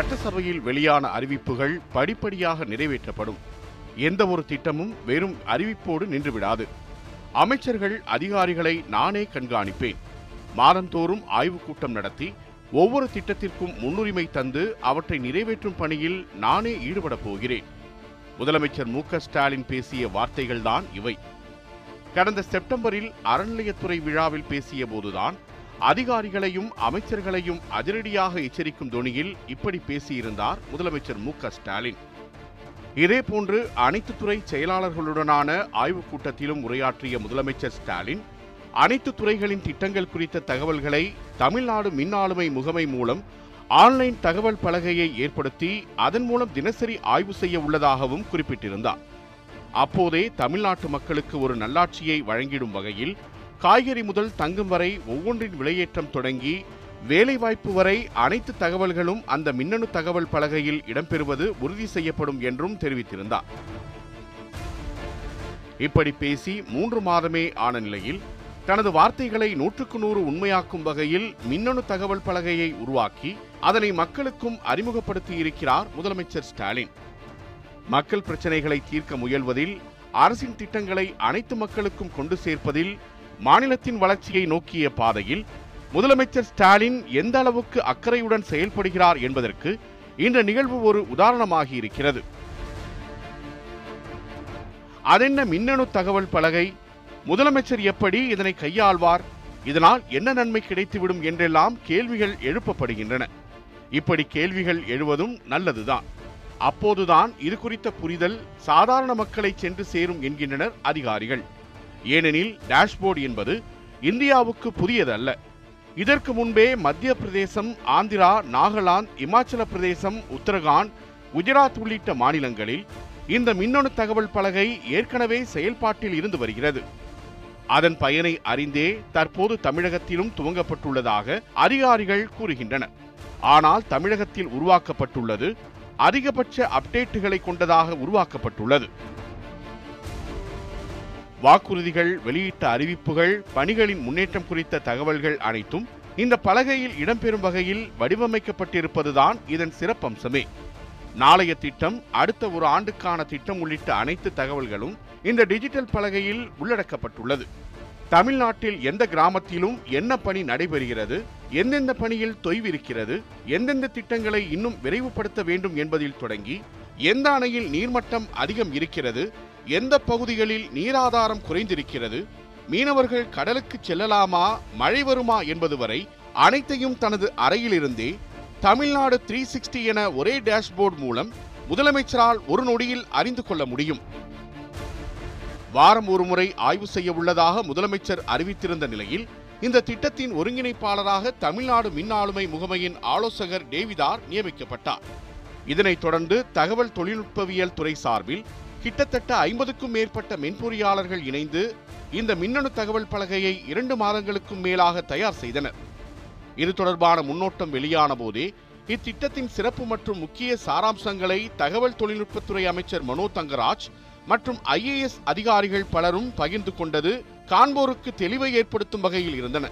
சட்டசபையில் வெளியான அறிவிப்புகள் படிப்படியாக நிறைவேற்றப்படும். எந்த ஒரு திட்டமும் வெறும் அறிவிப்போடு நின்றுவிடாது. அமைச்சர்கள் அதிகாரிகளை நானே கண்காணிப்பேன். மாதந்தோறும் ஆய்வுக் கூட்டம் நடத்தி ஒவ்வொரு திட்டத்திற்கும் முன்னுரிமை தந்து அவற்றை நிறைவேற்றும் பணியில் நானே ஈடுபடப் போகிறேன். முதலமைச்சர் மு. ஸ்டாலின் பேசிய வார்த்தைகள்தான் இவை. கடந்த செப்டம்பரில் அறநிலையத்துறை விழாவில் பேசிய போதுதான் அதிகாரிகளையும் அமைச்சர்களையும் அதிரடியாக எச்சரிக்கும் தொனியில் இப்படி பேசியிருந்தார் முதலமைச்சர் மு க ஸ்டாலின். இதேபோன்று அனைத்து துறை செயலாளர்களுடனான ஆய்வுக் கூட்டத்திலும் உரையாற்றிய முதலமைச்சர் ஸ்டாலின் அனைத்து துறைகளின் திட்டங்கள் குறித்த தகவல்களை தமிழ்நாடு மின் ஆளுமை முகமை மூலம் ஆன்லைன் தகவல் பலகையை ஏற்படுத்தி அதன் மூலம் தினசரி ஆய்வு செய்ய உள்ளதாகவும் குறிப்பிட்டிருந்தார். அப்போதே தமிழ்நாட்டு மக்களுக்கு ஒரு நல்லாட்சியை வழங்கிடும் வகையில் காய்கறி முதல் தங்கும் வரை ஒவ்வொன்றின் விலையேற்றம் தொடங்கி வேலைவாய்ப்பு வரை அனைத்து தகவல்களும் அந்த மின்னணு தகவல் பலகையில் இடம்பெறுவது உறுதி செய்யப்படும் என்றும் தெரிவித்திருந்தார். இப்படி பேசி மூன்று மாதமே ஆன நிலையில் தனது வார்த்தைகளை நூற்றுக்கு நூறு உண்மையாக்கும் வகையில் மின்னணு தகவல் பலகையை உருவாக்கி அதனை மக்களுக்கும் அறிமுகப்படுத்தி இருக்கிறார் முதலமைச்சர் ஸ்டாலின். மக்கள் பிரச்சனைகளை தீர்க்க முயல்வதில் அரசின் திட்டங்களை அனைத்து மக்களுக்கும் கொண்டு சேர்ப்பதில் மாநிலத்தின் வளர்ச்சியை நோக்கிய பாதையில் முதலமைச்சர் ஸ்டாலின் எந்த அளவுக்கு அக்கறையுடன் செயல்படுகிறார் என்பதற்கு இந்த நிகழ்வு ஒரு உதாரணமாகி இருக்கிறது. அதென்ன மின்னணு தகவல் பலகை? முதலமைச்சர் எப்படி இதனை கையாள்வார்? இதனால் என்ன நன்மை கிடைத்துவிடும் என்றெல்லாம் கேள்விகள் எழுப்பப்படுகின்றன. இப்படி கேள்விகள் எழுவதும் நல்லதுதான். அப்போதுதான் இது குறித்த புரிதல் சாதாரண மக்களை சென்று சேரும் என்கின்றனர் அதிகாரிகள். ஏனெனில் டேஷ்போர்டு என்பது இந்தியாவுக்கு புதியதல்ல. இதற்கு முன்பே மத்திய பிரதேசம் ஆந்திரா நாகாலாந்து இமாச்சல பிரதேசம் உத்தரகாண்ட் குஜராத் உள்ளிட்ட மாநிலங்களில் இந்த மின்னணு தகவல் பலகை ஏற்கனவே செயல்பாட்டில் இருந்து வருகிறது. அதன் பயனை அறிந்தே தற்போது தமிழகத்திலும் துவங்கப்பட்டுள்ளதாக அதிகாரிகள் கூறுகின்றனர். ஆனால் தமிழகத்தில் உருவாக்கப்பட்டுள்ளது அதிகபட்ச அப்டேட்டுகளை கொண்டதாக உருவாக்கப்பட்டுள்ளது. வாக்குறுதிகள் வெளியிட்ட அறிவிப்புகள் பணிகளின் முன்னேற்றம் குறித்த தகவல்கள் அனைத்தும் இந்த பலகையில் இடம்பெறும் வகையில் வடிவமைக்கப்பட்டிருப்பதுதான் இதன் சிறப்பம்சமே. நாளைய திட்டம் அடுத்த ஒரு ஆண்டுக்கான திட்டம் உள்ளிட்ட அனைத்து தகவல்களும் இந்த டிஜிட்டல் பலகையில் உள்ளடக்கப்பட்டுள்ளது. தமிழ்நாட்டில் எந்த கிராமத்திலும் என்ன பணி நடைபெறுகிறது எந்தெந்த பணியில் தொய்விருக்கிறது எந்தெந்த திட்டங்களை இன்னும் விரைவுபடுத்த வேண்டும் என்பதில் தொடங்கி எந்த அணையில் நீர்மட்டம் அதிகம் இருக்கிறது எந்த பகுதிகளில் நீராதாரம் குறைந்திருக்கிறது? மீனவர்கள் கடலுக்கு செல்லலாமா? மழை வருமா என்பது வரை அனைத்தையும் தனது அறையிலிருந்தே தமிழ்நாடு த்ரீ சிக்ஸ்டி என ஒரே டேஷ்போர்டு மூலம் முதலமைச்சரால் ஒரு நொடியில் அறிந்து கொள்ள முடியும். வாரம் ஒரு முறை ஆய்வு செய்ய உள்ளதாக முதலமைச்சர் அறிவித்திருந்த நிலையில் இந்த திட்டத்தின் ஒருங்கிணைப்பாளராக தமிழ்நாடு மின் ஆளுமை முகமையின் ஆலோசகர் டேவிதார் நியமிக்கப்பட்டார். இதனைத் தொடர்ந்து தகவல் தொழில்நுட்பவியல் துறை சார்பில் கிட்டத்தட்ட ஐம்பதுக்கும் மேற்பட்ட மென்பொறியாளர்கள் இணைந்து இந்த மின்னணு தகவல் பலகையை இரண்டு மாதங்களுக்கும் மேலாக தயார் செய்தனர். இது தொடர்பான முன்னோட்டம் வெளியான போதே இத்திட்டத்தின் சிறப்பு மற்றும் முக்கிய சாராம்சங்களை தகவல் தொழில்நுட்பத்துறை அமைச்சர் மனோ தங்கராஜ் மற்றும் ஐஏஎஸ் அதிகாரிகள் பலரும் பகிர்ந்து கொண்டது காண்போருக்கு தெளிவை ஏற்படுத்தும் வகையில் இருந்தன.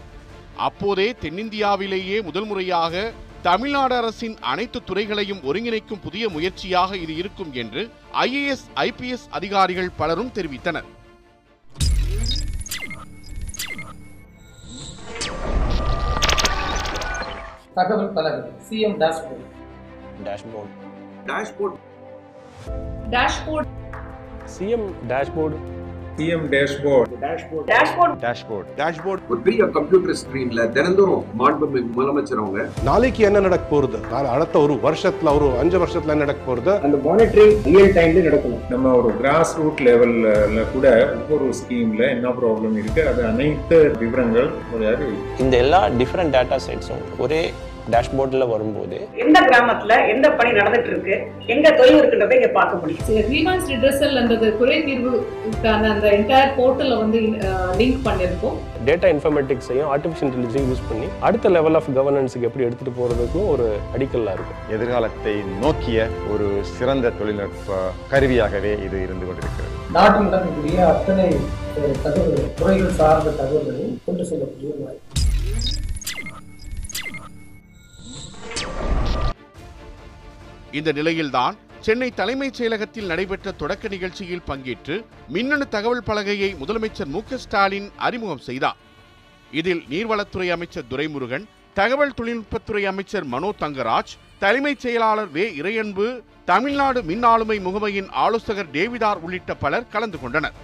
அப்போதே தென்னிந்தியாவிலேயே முதல் முறையாக தமிழ்நாடு அரசின் அனைத்து துறைகளையும் ஒருங்கிணைக்கும் புதிய முயற்சியாக இது இருக்கும் என்று ஐஏஎஸ் ஐபிஎஸ் அதிகாரிகள் பலரும் தெரிவித்தனர். தகவல் பலகை CM dashboard dashboard. Dashboard. Dashboard. Cm dashboard. CM dashboard dashboard. Dashboard. Dashboard. ஒரு பெரிய கம்ப்யூட்டர் ஸ்கிரீன்ல தினந்தோறும் மாண்புமிகு முதலமைச்சர் அவங்க நாளைக்கு என்ன நடக்க போறது? நாளை அடுத்த ஒரு வருஷத்துல ஒரு அஞ்சு வருஷத்துல என்ன நடக்க போறது? அந்த மானிட்டரிங் ரியல் டைம்ல நடக்கணும். நம்ம ஒரு கிராஸ் ரூட் லெவல்ல கூட ஒவ்வொரு ஸ்கீம்ல என்ன ப்ராப்ளம் இருக்கு அது அனைத்து விவரங்கள் ஒரு இந்த எல்லா டிஃப்ரெண்ட் டேட்டா செட்ஸும் ஒரே டேஷ்போர்டில் வரும்போது எந்த கிராமத்துல எந்த பணி நடந்துட்டு இருக்கு எங்க தொய்வு இருக்குன்றதை இங்க பார்க்க முடியும். கிரீவன்ஸ் ரிட்ரஸல் அந்த குறை தீர்வுக்கான அந்த என்டையர் போர்ட்டலை வந்து லிங்க் பண்ணியிருக்கோம். டேட்டா இன்ஃபர்மேட்டிக்ஸையும் ஆர்டிஃபிஷியல் இன்டெலிஜென்ஸையும் யூஸ் பண்ணி அடுத்த லெவல் ஆஃப் கவர்னன்ஸுக்கு எப்படி எடுத்துகிட்டு போகிறதுக்கும் ஒரு அடிக்கல்லாக இருக்கும் எதிர்காலத்தை நோக்கிய ஒரு சிறந்த தொழில்நுட்ப கருவியாகவே இது இருந்து கொண்டிருக்கிறது. நாட்டில் நடக்கக்கூடிய அத்தனை அஹ், தகவல்கள் துறைகள் சார்ந்த தகவல்களையும் கொண்டு செல்லக்கூடிய வாய்ப்பு. இந்த நிலையில்தான் சென்னை தலைமைச் செயலகத்தில் நடைபெற்ற தொடக்க நிகழ்ச்சியில் பங்கேற்று மின்னணு தகவல் பலகையை முதலமைச்சர் மு ஸ்டாலின் அறிமுகம் செய்தார். இதில் நீர்வளத்துறை அமைச்சர் துரைமுருகன் தகவல் தொழில்நுட்பத்துறை அமைச்சர் மனோ தங்கராஜ் தலைமைச் செயலாளர் வே இறையன்பு தமிழ்நாடு மின் ஆளுமை முகமையின் ஆலோசகர் டேவிதார் உள்ளிட்ட பலர் கலந்து கொண்டனர்.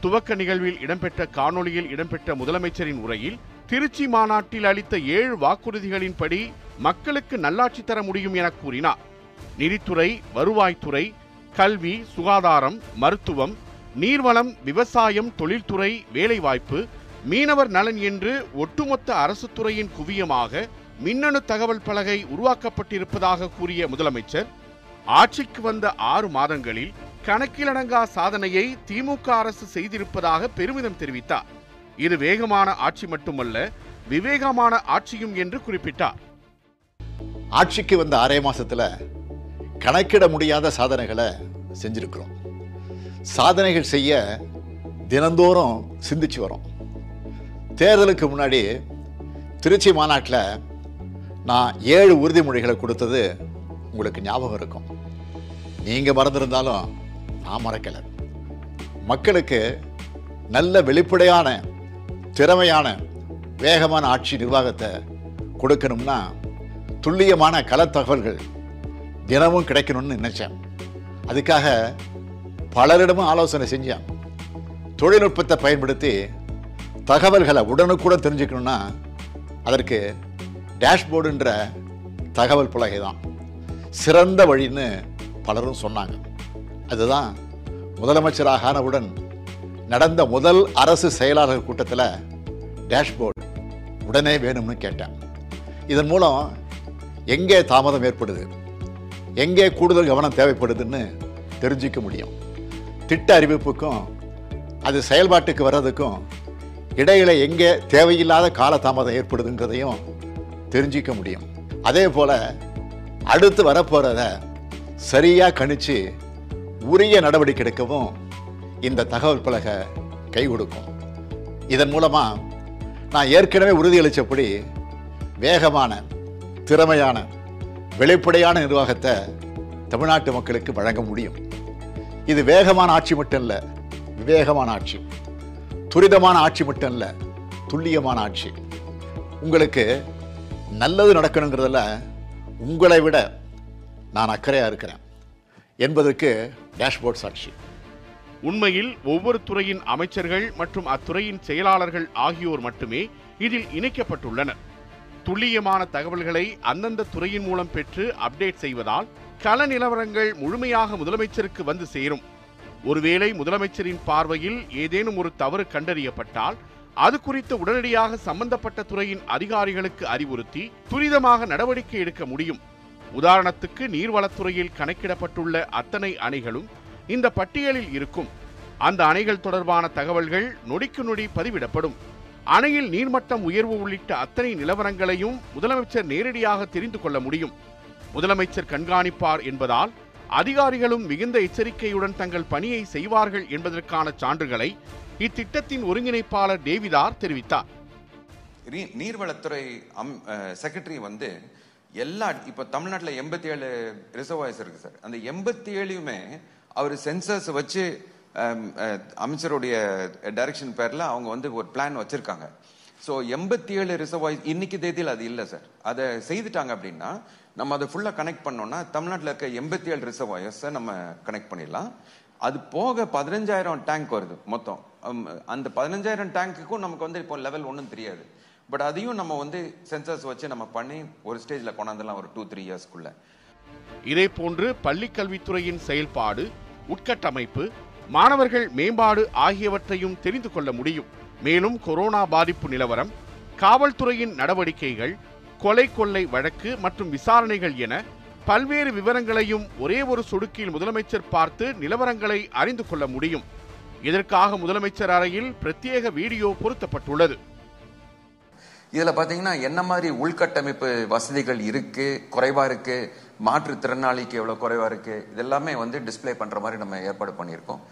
துவக்க நிகழ்வில் இடம்பெற்ற காணொளியில் இடம்பெற்ற முதலமைச்சரின் உரையில் திருச்சி மாநாட்டில் அளித்த ஏழு வாக்குறுதிகளின்படி மக்களுக்கு நல்லாட்சி தர முடியும் என கூறினார். நிதித்துறை வருவாய்த்துறை கல்வி சுகாதாரம் மருத்துவம் நீர்வளம் விவசாயம் தொழில்துறை வேலைவாய்ப்பு மீனவர் நலன் என்று ஒட்டுமொத்த அரசு துறையின் குவியமாக மின்னணு தகவல் பலகை உருவாக்கப்பட்டிருப்பதாக கூறிய முதலமைச்சர் ஆட்சிக்கு வந்த ஆறு மாதங்களில் கணக்கிலடங்கா சாதனையை திமுக அரசு செய்திருப்பதாக பெருமிதம் தெரிவித்தார். இது வேகமான ஆட்சி மட்டுமல்ல விவேகமான ஆட்சியும் என்று குறிப்பிட்டார். ஆட்சிக்கு வந்த ஆறே மாசத்துல கணக்கிட முடியாத சாதனைகளை செஞ்சுருக்கிறோம். சாதனைகள் செய்ய தினந்தோறும் சிந்திச்சு வரோம். தேர்தலுக்கு முன்னாடி திருச்சி மாநாட்டில் நான் ஏழு உறுதிமொழிகளை கொடுத்தது உங்களுக்கு ஞாபகம் இருக்கும். நீங்கள் மறந்துருந்தாலும் நான் மறக்கலை. மக்களுக்கு நல்ல வெளிப்படையான திறமையான வேகமான ஆட்சி நிர்வாகத்தை கொடுக்கணும்னா துல்லியமான களத்தகவல்கள் தினமும் கிடைக்கணும்னு நினைச்சேன். அதுக்காக பலரிடமும் ஆலோசனை செஞ்சேன். தொழில்நுட்பத்தை பயன்படுத்தி தகவல்களை உடனுக்குடன் தெரிஞ்சுக்கணும்னா அதற்கு டேஷ்போர்டுன்ற தகவல் பலகை தான் சிறந்த வழின்னு பலரும் சொன்னாங்க. அதுதான் முதலமைச்சராக ஆனவுடன் நடந்த முதல் அரசு செயலாளர் கூட்டத்தில் டேஷ்போர்டு உடனே வேணும்னு கேட்டேன். இதன் மூலம் எங்கே தாமதம் ஏற்படுது? எங்கே கூடுதல் கவனம் தேவைப்படுதுன்னு தெரிஞ்சிக்க முடியும். திட்ட அறிவிப்புக்கும் அது செயல்பாட்டுக்கு வர்றதுக்கும் இடையில எங்கே தேவையில்லாத காலதாமதம் ஏற்படுதுன்றதையும் தெரிஞ்சிக்க முடியும். அதே போல அடுத்து வரப்போகிறத சரியாக கணிச்சு உரிய நடவடிக்கை எடுக்கவும் இந்த தகவல் பலகை கை கொடுக்கும். இதன் மூலமாக நான் ஏற்கனவே உறுதியளித்தபடி வேகமான திறமையான வெளிப்படையான நிர்வாகத்தை தமிழ்நாட்டு மக்களுக்கு வழங்க முடியும். இது வேகமான ஆட்சி மட்டும் இல்லை விவேகமான ஆட்சி. துரிதமான ஆட்சி மட்டும் இல்லை துல்லியமான ஆட்சி. உங்களுக்கு நல்லது நடக்கணுங்கிறதுல உங்களை விட நான் அக்கறையாக இருக்கிறேன் என்பதற்கு டேஷ்போர்ட் சாட்சி. உண்மையில் ஒவ்வொரு துறையின் அமைச்சர்கள் மற்றும் அத்துறையின் செயலாளர்கள் ஆகியோர் மட்டுமே இதில் இணைக்கப்பட்டுள்ளனர். துல்லியமான தகவல்களை அந்தந்த துறையின் மூலம் பெற்று அப்டேட் செய்வதால் கள நிலவரங்கள் முழுமையாக முதலமைச்சருக்கு வந்து சேரும். ஒருவேளை முதலமைச்சரின் பார்வையில் ஏதேனும் ஒரு தவறு கண்டறியப்பட்டால் அது குறித்து உடனடியாக சம்பந்தப்பட்ட துறையின் அதிகாரிகளுக்கு அறிவுறுத்தி துரிதமாக நடவடிக்கை எடுக்க முடியும். உதாரணத்துக்கு நீர்வளத்துறையில் கணக்கிடப்பட்டுள்ள அத்தனை அணைகளும் இந்த பட்டியலில் இருக்கும். அந்த அணைகள் தொடர்பான தகவல்கள் நொடிக்கு நொடி பதிவிடப்படும். அணையில் நீர்மட்டம் உயர்வு உள்ளிட்ட அத்தனை நிலவரங்களையும் முதலமைச்சர் நேரடியாக தெரிந்து கொள்ள முடியும். முதலமைச்சர் கண்காணிப்பார் என்பதால் அதிகாரிகளும் மிகுந்த எச்சரிக்கையுடன் தங்கள் பணியை செய்வார்கள் என்பதற்கான சான்றுகளை இத்திட்டத்தின் ஒருங்கிணைப்பாளர் டேவிதார் தெரிவித்தார். நீர்வளத்துறை அம் செக்ரட்டரி வந்து எல்லா இப்போ தமிழ்நாட்டில் எண்பத்தி ஏழு ரிசர்வாய்ஸ் இருக்கு சார். அந்த எண்பத்தி ஏழையுமே அவர் சென்சர்ஸ் வச்சு Um, uh, அமைச்சருடைய டைரக்ஷன் பேரில் அவங்க வந்து ஒரு பிளான் வச்சிருக்காங்க. ஸோ எண்பத்தி ஏழு ரிசர்வாயர்ஸ் இன்னைக்கு தேதியில் அது இல்லை சார் அதை செய்துட்டாங்க அப்படின்னா நம்ம அதை ஃபுல்லாக கனெக்ட் பண்ணோம்னா தமிழ்நாட்டில் இருக்க எண்பத்தி ஏழு ரிசர்வாயர்ஸை நம்ம கனெக்ட் பண்ணிடலாம். அது போக பதினஞ்சாயிரம் டேங்க் வருது மொத்தம். Um, அந்த பதினஞ்சாயிரம் டேங்க்குக்கும் நமக்கு வந்து இப்போ லெவல் ஒன்றும் தெரியாது. பட் அதையும் நம்ம வந்து சென்சர்ஸ் வச்சு நம்ம பண்ணி ஒரு ஸ்டேஜில் கொண்டாந்துடலாம் ஒரு டூ த்ரீ இயர்ஸ்க்குள்ள இதேபோன்று பள்ளிக் கல்வித்துறையின் செயல்பாடு உட்கட்டமைப்பு மாணவர்கள் மேம்பாடு ஆகியவற்றையும் தெரிந்து கொள்ள முடியும். மேலும் கொரோனா பாதிப்பு நிலவரம் காவல்துறையின் நடவடிக்கைகள் கொலை கொள்ளை வழக்கு மற்றும் விசாரணைகள் என பல்வேறு விவரங்களையும் ஒரே ஒரு சொடுக்கில் முதலமைச்சர் பார்த்து நிலவரங்களை அறிந்து கொள்ள முடியும். இதற்காக முதலமைச்சர் அறையில் பிரத்யேக வீடியோ பொருத்தப்பட்டுள்ளது. இதில் பார்த்தீங்கன்னா என்ன மாதிரி உள்கட்டமைப்பு வசதிகள் இருக்கு குறைவா இருக்கு மாற்றுத்திறனாளிக்கு எவ்வளோ குறைவா இருக்குது இதெல்லாமே வந்து டிஸ்ப்ளே பண்ணுற மாதிரி நம்ம ஏற்பாடு பண்ணியிருக்கோம்.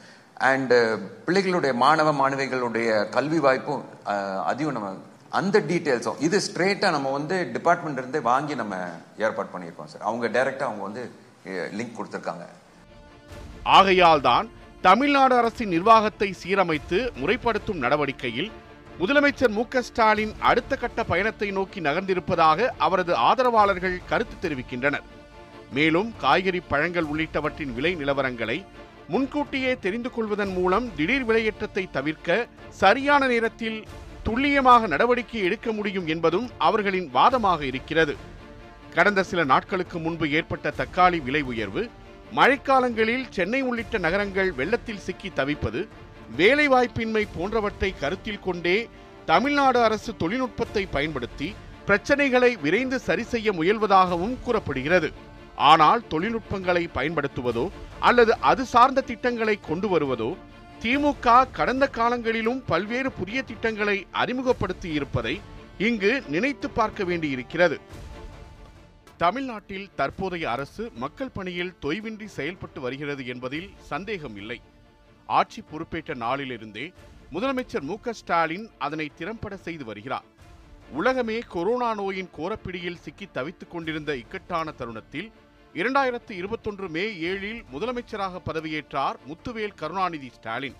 அண்டு uh, பிள்ளைகளுடைய மாணவ மாணவிகளுடைய கல்வி வாய்ப்பும் அதிகம் அதையும் நம்ம அந்த டீட்டெயில்ஸும் இது ஸ்ட்ரெயிட்டாக நம்ம வந்து டிபார்ட்மெண்ட் இருந்தே வாங்கி நம்ம ஏற்பாடு பண்ணியிருக்கோம் சார் அவங்க டைரெக்டாக அவங்க வந்து லிங்க் கொடுத்துருக்காங்க. ஆகையால் தான் தமிழ்நாடு அரசின் நிர்வாகத்தை சீரமைத்து முறைப்படுத்தும் நடவடிக்கையில் முதலமைச்சர் மு ஸ்டாலின் அடுத்த கட்ட பயணத்தை நோக்கி நகர்ந்திருப்பதாக அவரது ஆதரவாளர்கள் கருத்து தெரிவிக்கின்றனர். மேலும் காய்கறி பழங்கள் உள்ளிட்டவற்றின் விலை நிலவரங்களை முன்கூட்டியே தெரிந்து கொள்வதன் மூலம் திடீர் விலையேற்றத்தை தவிர்க்க சரியான நேரத்தில் துல்லியமாக நடவடிக்கை எடுக்க முடியும் என்பதும் அவர்களின் வாதமாக இருக்கிறது. கடந்த சில நாட்களுக்கு முன்பு ஏற்பட்ட தக்காளி விலை உயர்வு மழைக்காலங்களில் சென்னை உள்ளிட்ட நகரங்கள் வெள்ளத்தில் சிக்கி தவிப்பது வேலைவாய்ப்பின்மை போன்றவற்றை கருத்தில் கொண்டே தமிழ்நாடு அரசு தொழில்நுட்பத்தை பயன்படுத்தி பிரச்சனைகளை விரைந்து சரி செய்ய முயல்வதாகவும் கூறப்படுகிறது. ஆனால் தொழில்நுட்பங்களை பயன்படுத்துவதோ அல்லது அது சார்ந்த திட்டங்களை கொண்டு வருவதோ திமுக கடந்த காலங்களிலும் பல்வேறு புதிய திட்டங்களை அறிமுகப்படுத்தி இருப்பதை இங்கு நினைத்து பார்க்க வேண்டியிருக்கிறது. தமிழ்நாட்டில் தற்போதைய அரசு மக்கள் பணியில் தொய்வின்றி செயல்பட்டு வருகிறது என்பதில் சந்தேகம் இல்லை. ஆட்சி பொறுப்பேற்ற நாளிலிருந்தே முதலமைச்சர் மு க ஸ்டாலின் அதனை திறம்பட செய்து வருகிறார். உலகமே கொரோனா நோயின் கோரப்பிடியில் சிக்கி தவித்துக் கொண்டிருந்த இக்கட்டான தருணத்தில் இரண்டாயிரத்து இருபத்தொன்று மே ஏழில் முதலமைச்சராக பதவியேற்றார் முத்துவேல் கருணாநிதி ஸ்டாலின்.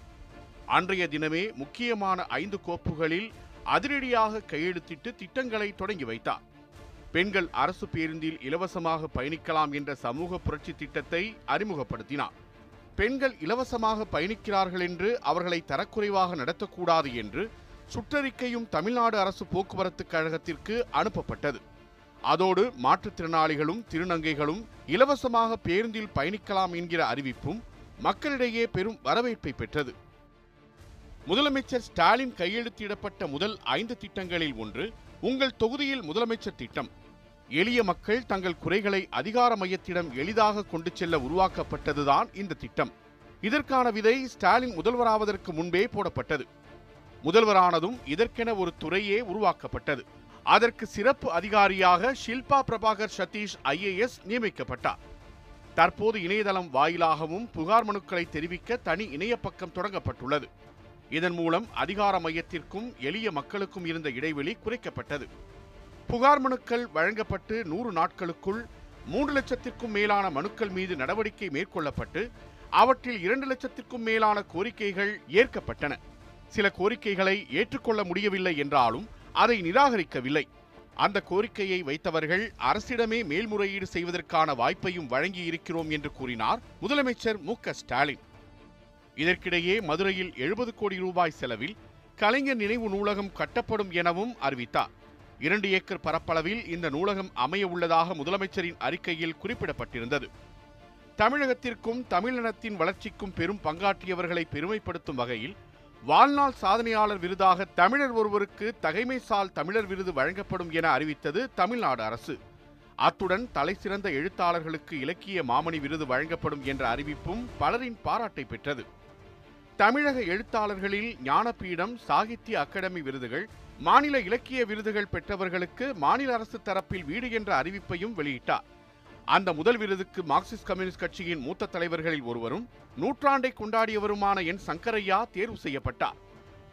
அன்றைய தினமே முக்கியமான ஐந்து கோப்புகளில் அதிரடியாக கையெழுத்திட்டு திட்டங்களை தொடங்கி வைத்தார். பெண்கள் அரசு பேருந்தில் இலவசமாக பயணிக்கலாம் என்ற சமூக புரட்சி திட்டத்தை அறிமுகப்படுத்தினார். பெண்கள் இலவசமாக பயணிக்கிறார்கள் என்று அவர்களை தரக்குறைவாக நடத்தக்கூடாது என்று சுற்றறிக்கையும் தமிழ்நாடு அரசு போக்குவரத்து கழகத்திற்கு அனுப்பப்பட்டது. அதோடு மாற்றுத்திறனாளிகளும் திருநங்கைகளும் இலவசமாக பேருந்தில் பயணிக்கலாம் என்கிற அறிவிப்பும் மக்களிடையே பெரும் வரவேற்பை பெற்றது. முதலமைச்சர் ஸ்டாலின் கையெழுத்திடப்பட்ட முதல் ஐந்து திட்டங்களில் ஒன்று உங்கள் தொகுதியில் முதலமைச்சர் திட்டம். எளிய மக்கள் தங்கள் குறைகளை அதிகார மையத்திடம் எளிதாக கொண்டு செல்ல உருவாக்கப்பட்டதுதான் இந்த திட்டம். இதற்கான விதை ஸ்டாலின் முதல்வராவதற்கு முன்பே போடப்பட்டது. முதல்வரானதும் இதற்கென ஒரு துறையே உருவாக்கப்பட்டது. அதற்கு சிறப்பு அதிகாரியாக ஷில்பா பிரபாகர் சதீஷ் ஐஏஎஸ் நியமிக்கப்பட்டார். தற்போது இணையதளம் வாயிலாகவும் புகார் மனுக்களை தெரிவிக்க தனி இணைய பக்கம் தொடங்கப்பட்டுள்ளது. இதன் மூலம் அதிகார மையத்திற்கும் எளிய மக்களுக்கும் இருந்த இடைவெளி குறைக்கப்பட்டது. புகார் மனுக்கள் வழங்கப்பட்டு நூறு நாட்களுக்குள் மூன்று லட்சத்திற்கும் மேலான மனுக்கள் மீது நடவடிக்கை மேற்கொள்ளப்பட்டு அவற்றில் இரண்டு லட்சத்திற்கும் மேலான கோரிக்கைகள் ஏற்கப்பட்டன. சில கோரிக்கைகளை ஏற்றுக்கொள்ள முடியவில்லை என்றாலும் அதை நிராகரிக்கவில்லை. அந்த கோரிக்கையை வைத்தவர்கள் அரசிடமே மேல்முறையீடு செய்வதற்கான வாய்ப்பையும் வழங்கி இருக்கிறோம் என்று கூறினார் முதலமைச்சர் மு. க. ஸ்டாலின். இதற்கிடையே மதுரையில் எழுபது கோடி ரூபாய் செலவில் கலைஞர் நினைவு நூலகம் கட்டப்படும் எனவும் அறிவித்தார். இரண்டு ஏக்கர் பரப்பளவில் இந்த நூலகம் அமைய உள்ளதாக முதலமைச்சரின் அறிக்கையில் குறிப்பிடப்பட்டிருந்தது. தமிழகத்திற்கும் தமிழினத்தின் வளர்ச்சிக்கும் பெரும் பங்காற்றியவர்களை பெருமைப்படுத்தும் வகையில் வாழ்நாள் சாதனையாளர் விருதாக தமிழர் ஒருவருக்கு தகைமைசால் தமிழர் விருது வழங்கப்படும் என அறிவித்தது தமிழ்நாடு அரசு. அத்துடன் தலைசிறந்த எழுத்தாளர்களுக்கு இலக்கிய மாமணி விருது வழங்கப்படும் என்ற அறிவிப்பும் பலரின் பாராட்டை பெற்றது. தமிழக எழுத்தாளர்களில் ஞானபீடம் சாகித்ய அகாடமி விருதுகள் மாநில இலக்கிய விருதுகள் பெற்றவர்களுக்கு மாநில அரசு தரப்பில் வீடு என்ற அறிவிப்பையும் வெளியிட்டார். அந்த முதல் விருதுக்கு மார்க்சிஸ்ட் கம்யூனிஸ்ட் கட்சியின் மூத்த தலைவர்களில் ஒருவரும் நூற்றாண்டை கொண்டாடியவருமான என் சங்கரையா தேர்வு செய்யப்பட்டார்.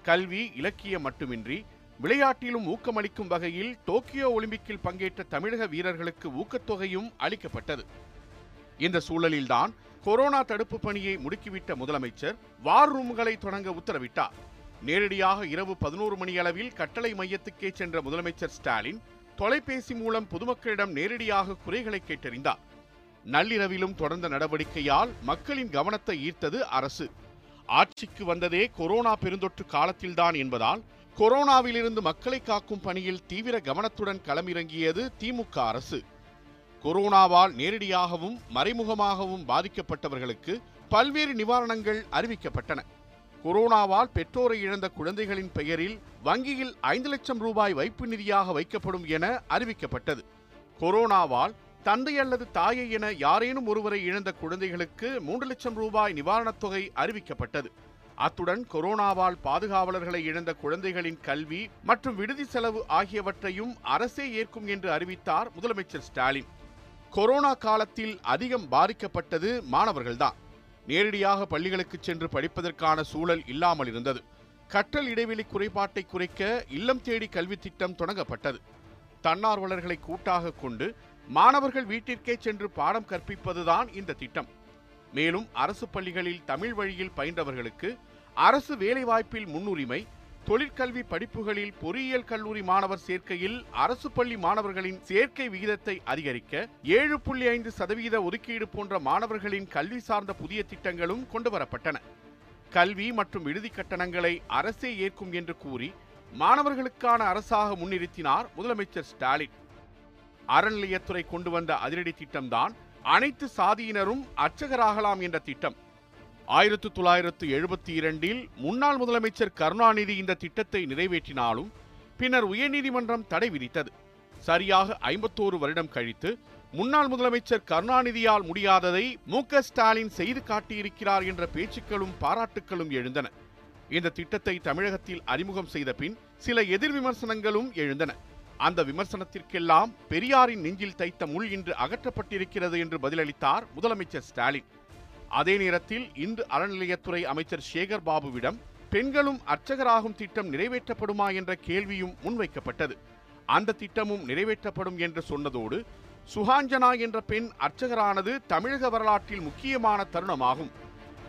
கல்வி இலக்கியம் மட்டுமின்றி விளையாட்டிலும் ஊக்கமளிக்கும் வகையில் டோக்கியோ ஒலிம்பிக்கில் பங்கேற்ற தமிழக வீரர்களுக்கு ஊக்கத்தொகையும் அளிக்கப்பட்டது. இந்த சூழலில்தான் கொரோனா தடுப்பு பணியை முடுக்கிவிட்ட முதலமைச்சர் வார் ரூம்களை தொடங்க உத்தரவிட்டார். நேரடியாக இரவு பதினோரு மணி அளவில் கட்டளை மையத்துக்கே சென்ற முதலமைச்சர் ஸ்டாலின் தொலைபேசி மூலம் பொதுமக்களிடம் நேரடியாக குறைகளை கேட்டறிந்தார். நள்ளிரவிலும் தொடர்ந்த நடவடிக்கையால் மக்களின் கவனத்தை ஈர்த்தது அரசு. ஆட்சிக்கு வந்ததே கொரோனா பெருந்தொற்று காலத்தில்தான் என்பதால் கொரோனாவிலிருந்து மக்களை காக்கும் பணியில் தீவிர கவனத்துடன் களமிறங்கியது திமுக அரசு. கொரோனாவால் நேரடியாகவும் மறைமுகமாகவும் பாதிக்கப்பட்டவர்களுக்கு பல்வேறு நிவாரணங்கள் அறிவிக்கப்பட்டன. கொரோனாவால் பெற்றோரை இழந்த குழந்தைகளின் பெயரில் வங்கியில் ஐந்து லட்சம் ரூபாய் வைப்பு நிதியாக வைக்கப்படும் என அறிவிக்கப்பட்டது. கொரோனாவால் தந்தை அல்லது தாயை என யாரேனும் ஒருவரை இழந்த குழந்தைகளுக்கு மூன்று லட்சம் ரூபாய் நிவாரணத் தொகை அறிவிக்கப்பட்டது. அத்துடன் கொரோனாவால் பாதுகாவலர்களை இழந்த குழந்தைகளின் கல்வி மற்றும் விடுதி செலவு ஆகியவற்றையும் அரசே ஏற்கும் என்று அறிவித்தார் முதலமைச்சர் ஸ்டாலின். கொரோனா காலத்தில் அதிகம் பாதிக்கப்பட்டது மாணவர்கள்தான். நேரடியாக பள்ளிகளுக்கு சென்று படிப்பதற்கான சூழல் இல்லாமல் இருந்தது. கற்றல் இடைவெளி குறைபாட்டை குறைக்க இல்லம் தேடி கல்வி திட்டம் தொடங்கப்பட்டது. தன்னார்வலர்களை கூட்டாக கொண்டு மாணவர்கள் வீட்டிற்கே சென்று பாடம் கற்பிப்பதுதான் இந்த திட்டம். மேலும் அரசு பள்ளிகளில் தமிழ் வழியில் பயின்றவர்களுக்கு அரசு வேலைவாய்ப்பில் முன்னுரிமை தொழிற்கல்வி படிப்புகளில் பொறியியல் கல்லூரி மாணவர் சேர்க்கையில் அரசு பள்ளி மாணவர்களின் சேர்க்கை விகிதத்தை அதிகரிக்க ஏழு புள்ளி ஐந்து சதவீத ஒதுக்கீடு போன்ற மாணவர்களின் கல்வி சார்ந்த புதிய திட்டங்களும் கொண்டு வரப்பட்டன கல்வி மற்றும் விடுதி கட்டணங்களை அரசே ஏற்கும் என்று கூறி மாணவர்களுக்கான அரசாக முன்னிறுத்தினார் முதலமைச்சர் ஸ்டாலின். அறநிலையத்துறை கொண்டு வந்த அதிரடி திட்டம்தான் அனைத்து சாதியினரும் அர்ச்சகராகலாம் என்ற திட்டம். ஆயிரத்து தொள்ளாயிரத்து எழுபத்தி இரண்டில் முன்னாள் முதலமைச்சர் கருணாநிதி இந்த திட்டத்தை நிறைவேற்றினாலும் பின்னர் உயர்நீதிமன்றம் தடை விதித்தது. சரியாக ஐம்பத்தோரு வருடம் கழித்து முன்னாள் முதலமைச்சர் கருணாநிதியால் முடியாததை மு க ஸ்டாலின் செய்து காட்டியிருக்கிறார் என்ற பேச்சுக்களும் பாராட்டுக்களும் எழுந்தன. இந்த திட்டத்தை தமிழகத்தில் அறிமுகம் செய்த பின் சில எதிர் விமர்சனங்களும் எழுந்தன. அந்த விமர்சனத்திற்கெல்லாம் பெரியாரின் நெஞ்சில் தைத்த முள் இன்று அகற்றப்பட்டிருக்கிறது என்று பதிலளித்தார் முதலமைச்சர் ஸ்டாலின். அதே நேரத்தில் இந்து அறநிலையத்துறை அமைச்சர் சேகர் பாபுவிடம் பெண்களும் அர்ச்சகராகும் திட்டம் நிறைவேற்றப்படுமா என்ற கேள்வியும் முன்வைக்கப்பட்டது. அந்த திட்டமும் நிறைவேற்றப்படும் என்று சொன்னதோடு சுகாஞ்சனா என்ற பெண் அர்ச்சகரானது தமிழக வரலாற்றில் முக்கியமான தருணமாகும்.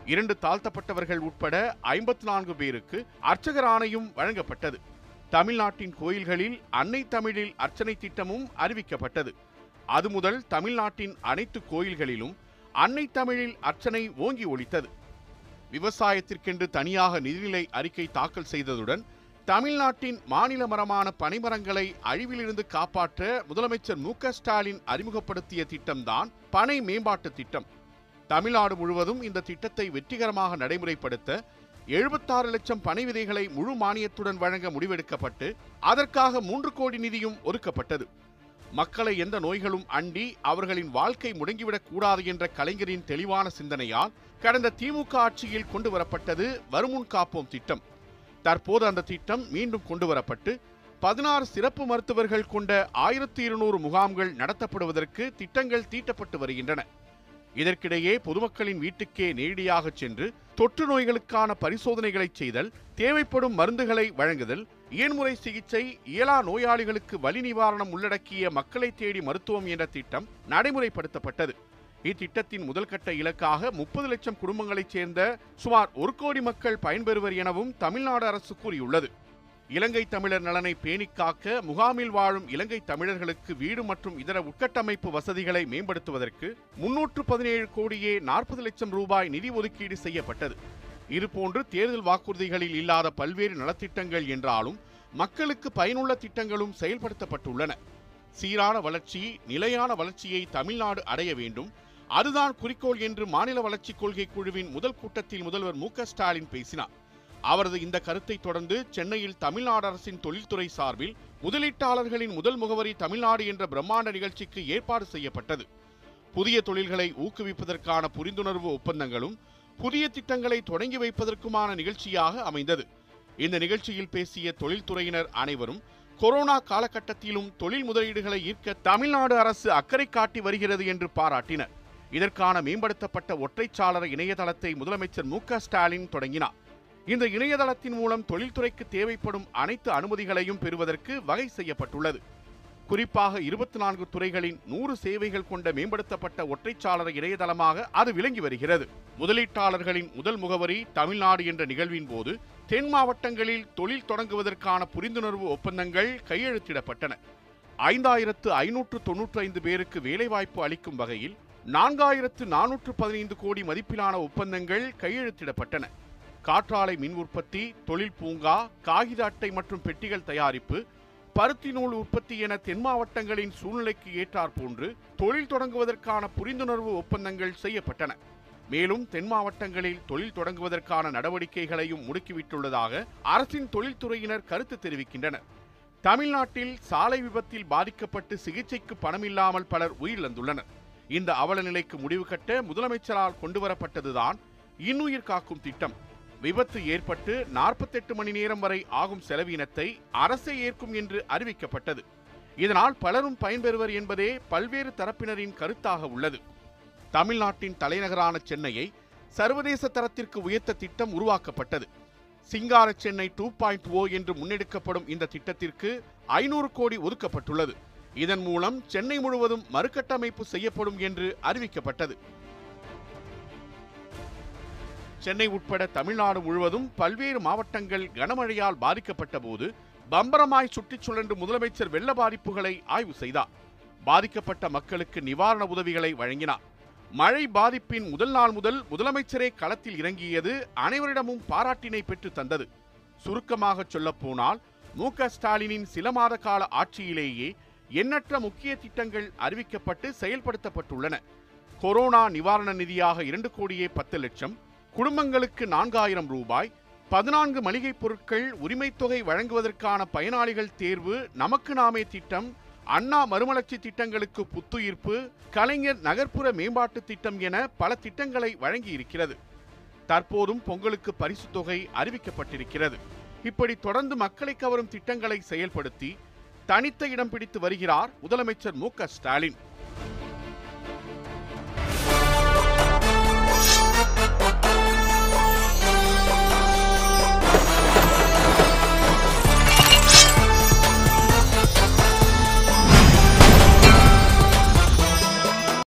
இரண்டு தாழ்த்தப்பட்டவர்கள் உட்பட ஐம்பத்தி நான்கு பேருக்கு அர்ச்சகர் ஆணையும் வழங்கப்பட்டது. தமிழ்நாட்டின் கோயில்களில் அன்னை தமிழில் அர்ச்சனை திட்டமும் அறிவிக்கப்பட்டது. அது முதல் தமிழ்நாட்டின் அனைத்து கோயில்களிலும் அன்னை தமிழில் அர்ச்சனை ஓங்கி ஒழித்தது. விவசாயத்திற்கென்று தனியாக நிதிநிலை அறிக்கை தாக்கல் செய்ததுடன் தமிழ்நாட்டின் மாநில மரமான பனைமரங்களை அழிவிலிருந்து காப்பாற்ற முதலமைச்சர் மு ஸ்டாலின் அறிமுகப்படுத்திய திட்டம்தான் பனை மேம்பாட்டு திட்டம். தமிழ்நாடு முழுவதும் இந்த திட்டத்தை வெற்றிகரமாக நடைமுறைப்படுத்த எழுபத்தாறு லட்சம் பனை விதைகளை முழு மானியத்துடன் வழங்க முடிவெடுக்கப்பட்டு அதற்காக மூன்று கோடி நிதியும் ஒதுக்கப்பட்டது. மக்களை எந்த நோய்களும் அண்டி அவர்களின் வாழ்க்கை முடங்கிவிடக் கூடாது என்ற கலைஞரின் தெளிவான சிந்தனையால் கடந்த திமுக ஆட்சியில் கொண்டு வரப்பட்டது வருமுன் காப்போம் திட்டம். தற்போது அந்த திட்டம் மீண்டும் கொண்டு வரப்பட்டு பதினாறு சிறப்பு மருத்துவர்கள் கொண்ட ஆயிரத்தி இருநூறு முகாம்கள் நடத்தப்படுவதற்கு திட்டங்கள் தீட்டப்பட்டு வருகின்றன. இதற்கிடையே பொதுமக்களின் வீட்டுக்கே நேரடியாக சென்று தொற்று நோய்களுக்கான பரிசோதனைகளை செய்தல் தேவைப்படும் மருந்துகளை வழங்குதல் இயன்முறை சிகிச்சை இயலா நோயாளிகளுக்கு வலி நிவாரணம் உள்ளடக்கிய மக்களை தேடி மருத்துவம் என்ற திட்டம் நடைமுறைப்படுத்தப்பட்டது. இத்திட்டத்தின் முதல்கட்ட இலக்காக முப்பது லட்சம் குடும்பங்களைச் சேர்ந்த சுமார் ஒரு கோடி மக்கள் பயன்பெறுவர் எனவும் தமிழ்நாடு அரசு கூறியுள்ளது. இலங்கை தமிழர் நலனை பேணிக்காக்க முகாமில் வாழும் இலங்கை தமிழர்களுக்கு வீடு மற்றும் இதர உட்கட்டமைப்பு வசதிகளை மேம்படுத்துவதற்கு முன்னூற்று பதினேழு கோடியே நாற்பது லட்சம் ரூபாய் நிதி ஒதுக்கீடு செய்யப்பட்டது. இதுபோன்று தேர்தல் வாக்குறுதிகளில் இல்லாத பல்வேறு நலத்திட்டங்கள் என்றாலும் மக்களுக்கு பயனுள்ள திட்டங்களும் செயல்படுத்தப்பட்டுள்ளன. சீரான வளர்ச்சி நிலையான வளர்ச்சியை தமிழ்நாடு அடைய வேண்டும். அதுதான் குறிக்கோள் என்று மாநில வளர்ச்சிக் கொள்கை குழுவின் முதல் கூட்டத்தில் முதல்வர் மு க ஸ்டாலின் பேசினார். அவரது இந்த கருத்தை தொடர்ந்து சென்னையில் தமிழ்நாடு அரசின் தொழில்துறை சார்பில் முதலீட்டாளர்களின் முதல் முகவரி தமிழ்நாடு என்ற பிரம்மாண்ட நிகழ்ச்சிக்கு ஏற்பாடு செய்யப்பட்டது. புதிய தொழில்களை ஊக்குவிப்பதற்கான புரிந்துணர்வு ஒப்பந்தங்களும் புதிய திட்டங்களை தொடங்கி வைப்பதற்குமான நிகழ்ச்சியாக அமைந்தது. இந்த நிகழ்ச்சியில் பேசிய தொழில்துறையினர் அனைவரும் கொரோனா காலகட்டத்திலும் தொழில் முதலீடுகளை ஈர்க்க தமிழ்நாடு அரசு அக்கறை காட்டி வருகிறது என்று பாராட்டினர். இதற்கான மேம்படுத்தப்பட்ட ஒற்றைச்சாளர இணையதளத்தை முதலமைச்சர் மு க ஸ்டாலின் தொடங்கினார். இந்த இணையதளத்தின் மூலம் தொழில்துறைக்கு தேவைப்படும் அனைத்து அனுமதிகளையும் பெறுவதற்கு வகை செய்யப்பட்டுள்ளது. குறிப்பாக இருபத்தி நான்கு துறைகளின் நூறு சேவைகள் கொண்ட மேம்படுத்தப்பட்ட ஒற்றைச்சாளர இணையதளமாக அது விளங்கி வருகிறது. முதலீட்டாளர்களின் முதல் முகவரி தமிழ்நாடு என்ற நிகழ்வின் போது தென் மாவட்டங்களில் தொழில் தொடங்குவதற்கான புரிந்துணர்வு ஒப்பந்தங்கள் கையெழுத்திடப்பட்டன. ஐந்தாயிரத்து ஐநூற்று தொன்னூற்றி ஐந்து பேருக்கு வேலைவாய்ப்பு அளிக்கும் வகையில் நான்காயிரத்து நானூற்று பதினைந்து கோடி மதிப்பிலான ஒப்பந்தங்கள் கையெழுத்திடப்பட்டன. காற்றாலை மின் உற்பத்தி தொழில் பூங்கா காகித அட்டை மற்றும் பெட்டிகள் தயாரிப்பு பருத்தி நூல் உற்பத்தி என தென் மாவட்டங்களின் சூழ்நிலைக்கு ஏற்றாற் போன்று தொழில் தொடங்குவதற்கான புரிந்துணர்வு ஒப்பந்தங்கள் செய்யப்பட்டன. மேலும் தென் மாவட்டங்களில் தொழில் தொடங்குவதற்கான நடவடிக்கைகளையும் முடுக்கிவிட்டுள்ளதாக அரசின் தொழில்துறையினர் கருத்து தெரிவிக்கின்றனர். தமிழ்நாட்டில் சாலை விபத்தில் பாதிக்கப்பட்டு சிகிச்சைக்கு பணமில்லாமல் பலர் உயிரிழந்துள்ளனர். இந்த அவல நிலைக்கு முடிவு கட்ட முதலமைச்சரால் கொண்டுவரப்பட்டதுதான் இன்னுயிர் காக்கும் திட்டம். விபத்து ஏற்பட்டு நாற்பத்தெட்டு மணி நேரம் வரை ஆகும் செலவினத்தை அரசே ஏற்கும் என்று அறிவிக்கப்பட்டது. இதனால் பலரும் பயன்பெறுவர் என்பதே பல்வேறு தரப்பினரின் கருத்தாக உள்ளது. தமிழ்நாட்டின் தலைநகரான சென்னையை சர்வதேச தரத்திற்கு உயர்த்த திட்டம் உருவாக்கப்பட்டது. சிங்கார சென்னை டூ பாயிண்ட் ஓ என்று முன்னெடுக்கப்படும் இந்த திட்டத்திற்கு ஐநூறு கோடி ஒதுக்கப்பட்டுள்ளது. இதன் மூலம் சென்னை முழுவதும் மறுகட்டமைப்பு செய்யப்படும் என்று அறிவிக்கப்பட்டது. சென்னை உட்பட தமிழ்நாடு முழுவதும் பல்வேறு மாவட்டங்கள் கனமழையால் பாதிக்கப்பட்ட போது பம்பரமாய் சுற்றிச் சுழன்று முதலமைச்சர் வெள்ள பாதிப்புகளை ஆய்வு செய்தார். பாதிக்கப்பட்ட மக்களுக்கு நிவாரண உதவிகளை வழங்கினார். மழை பாதிப்பின் முதல் நாள் முதல் முதலமைச்சரே களத்தில் இறங்கியது அனைவரிடமும் பாராட்டினை பெற்று தந்தது. சுருக்கமாக சொல்லப்போனால் மு க ஸ்டாலினின் சில மாத கால ஆட்சியிலேயே எண்ணற்ற முக்கிய திட்டங்கள் அறிவிக்கப்பட்டு செயல்படுத்தப்பட்டுள்ளன. கொரோனா நிவாரண நிதியாக இரண்டு கோடியே பத்து லட்சம் குடும்பங்களுக்கு நான்காயிரம் ரூபாய் பதினான்கு மளிகைப் பொருட்கள் உரிமைத் தொகை வழங்குவதற்கான பயனாளிகள் தேர்வு நமக்கு நாமே திட்டம் அண்ணா மறுமலர்ச்சி திட்டங்களுக்கு புத்துயிர்ப்பு கலைஞர் நகர்ப்புற மேம்பாட்டு திட்டம் என பல திட்டங்களை வழங்கியிருக்கிறது. தற்போதும் பொங்கலுக்கு பரிசுத் தொகை அறிவிக்கப்பட்டிருக்கிறது. இப்படி தொடர்ந்து மக்களை கவரும் திட்டங்களை செயல்படுத்தி தனித்த இடம் பிடித்து வருகிறார் முதலமைச்சர் மு க ஸ்டாலின்.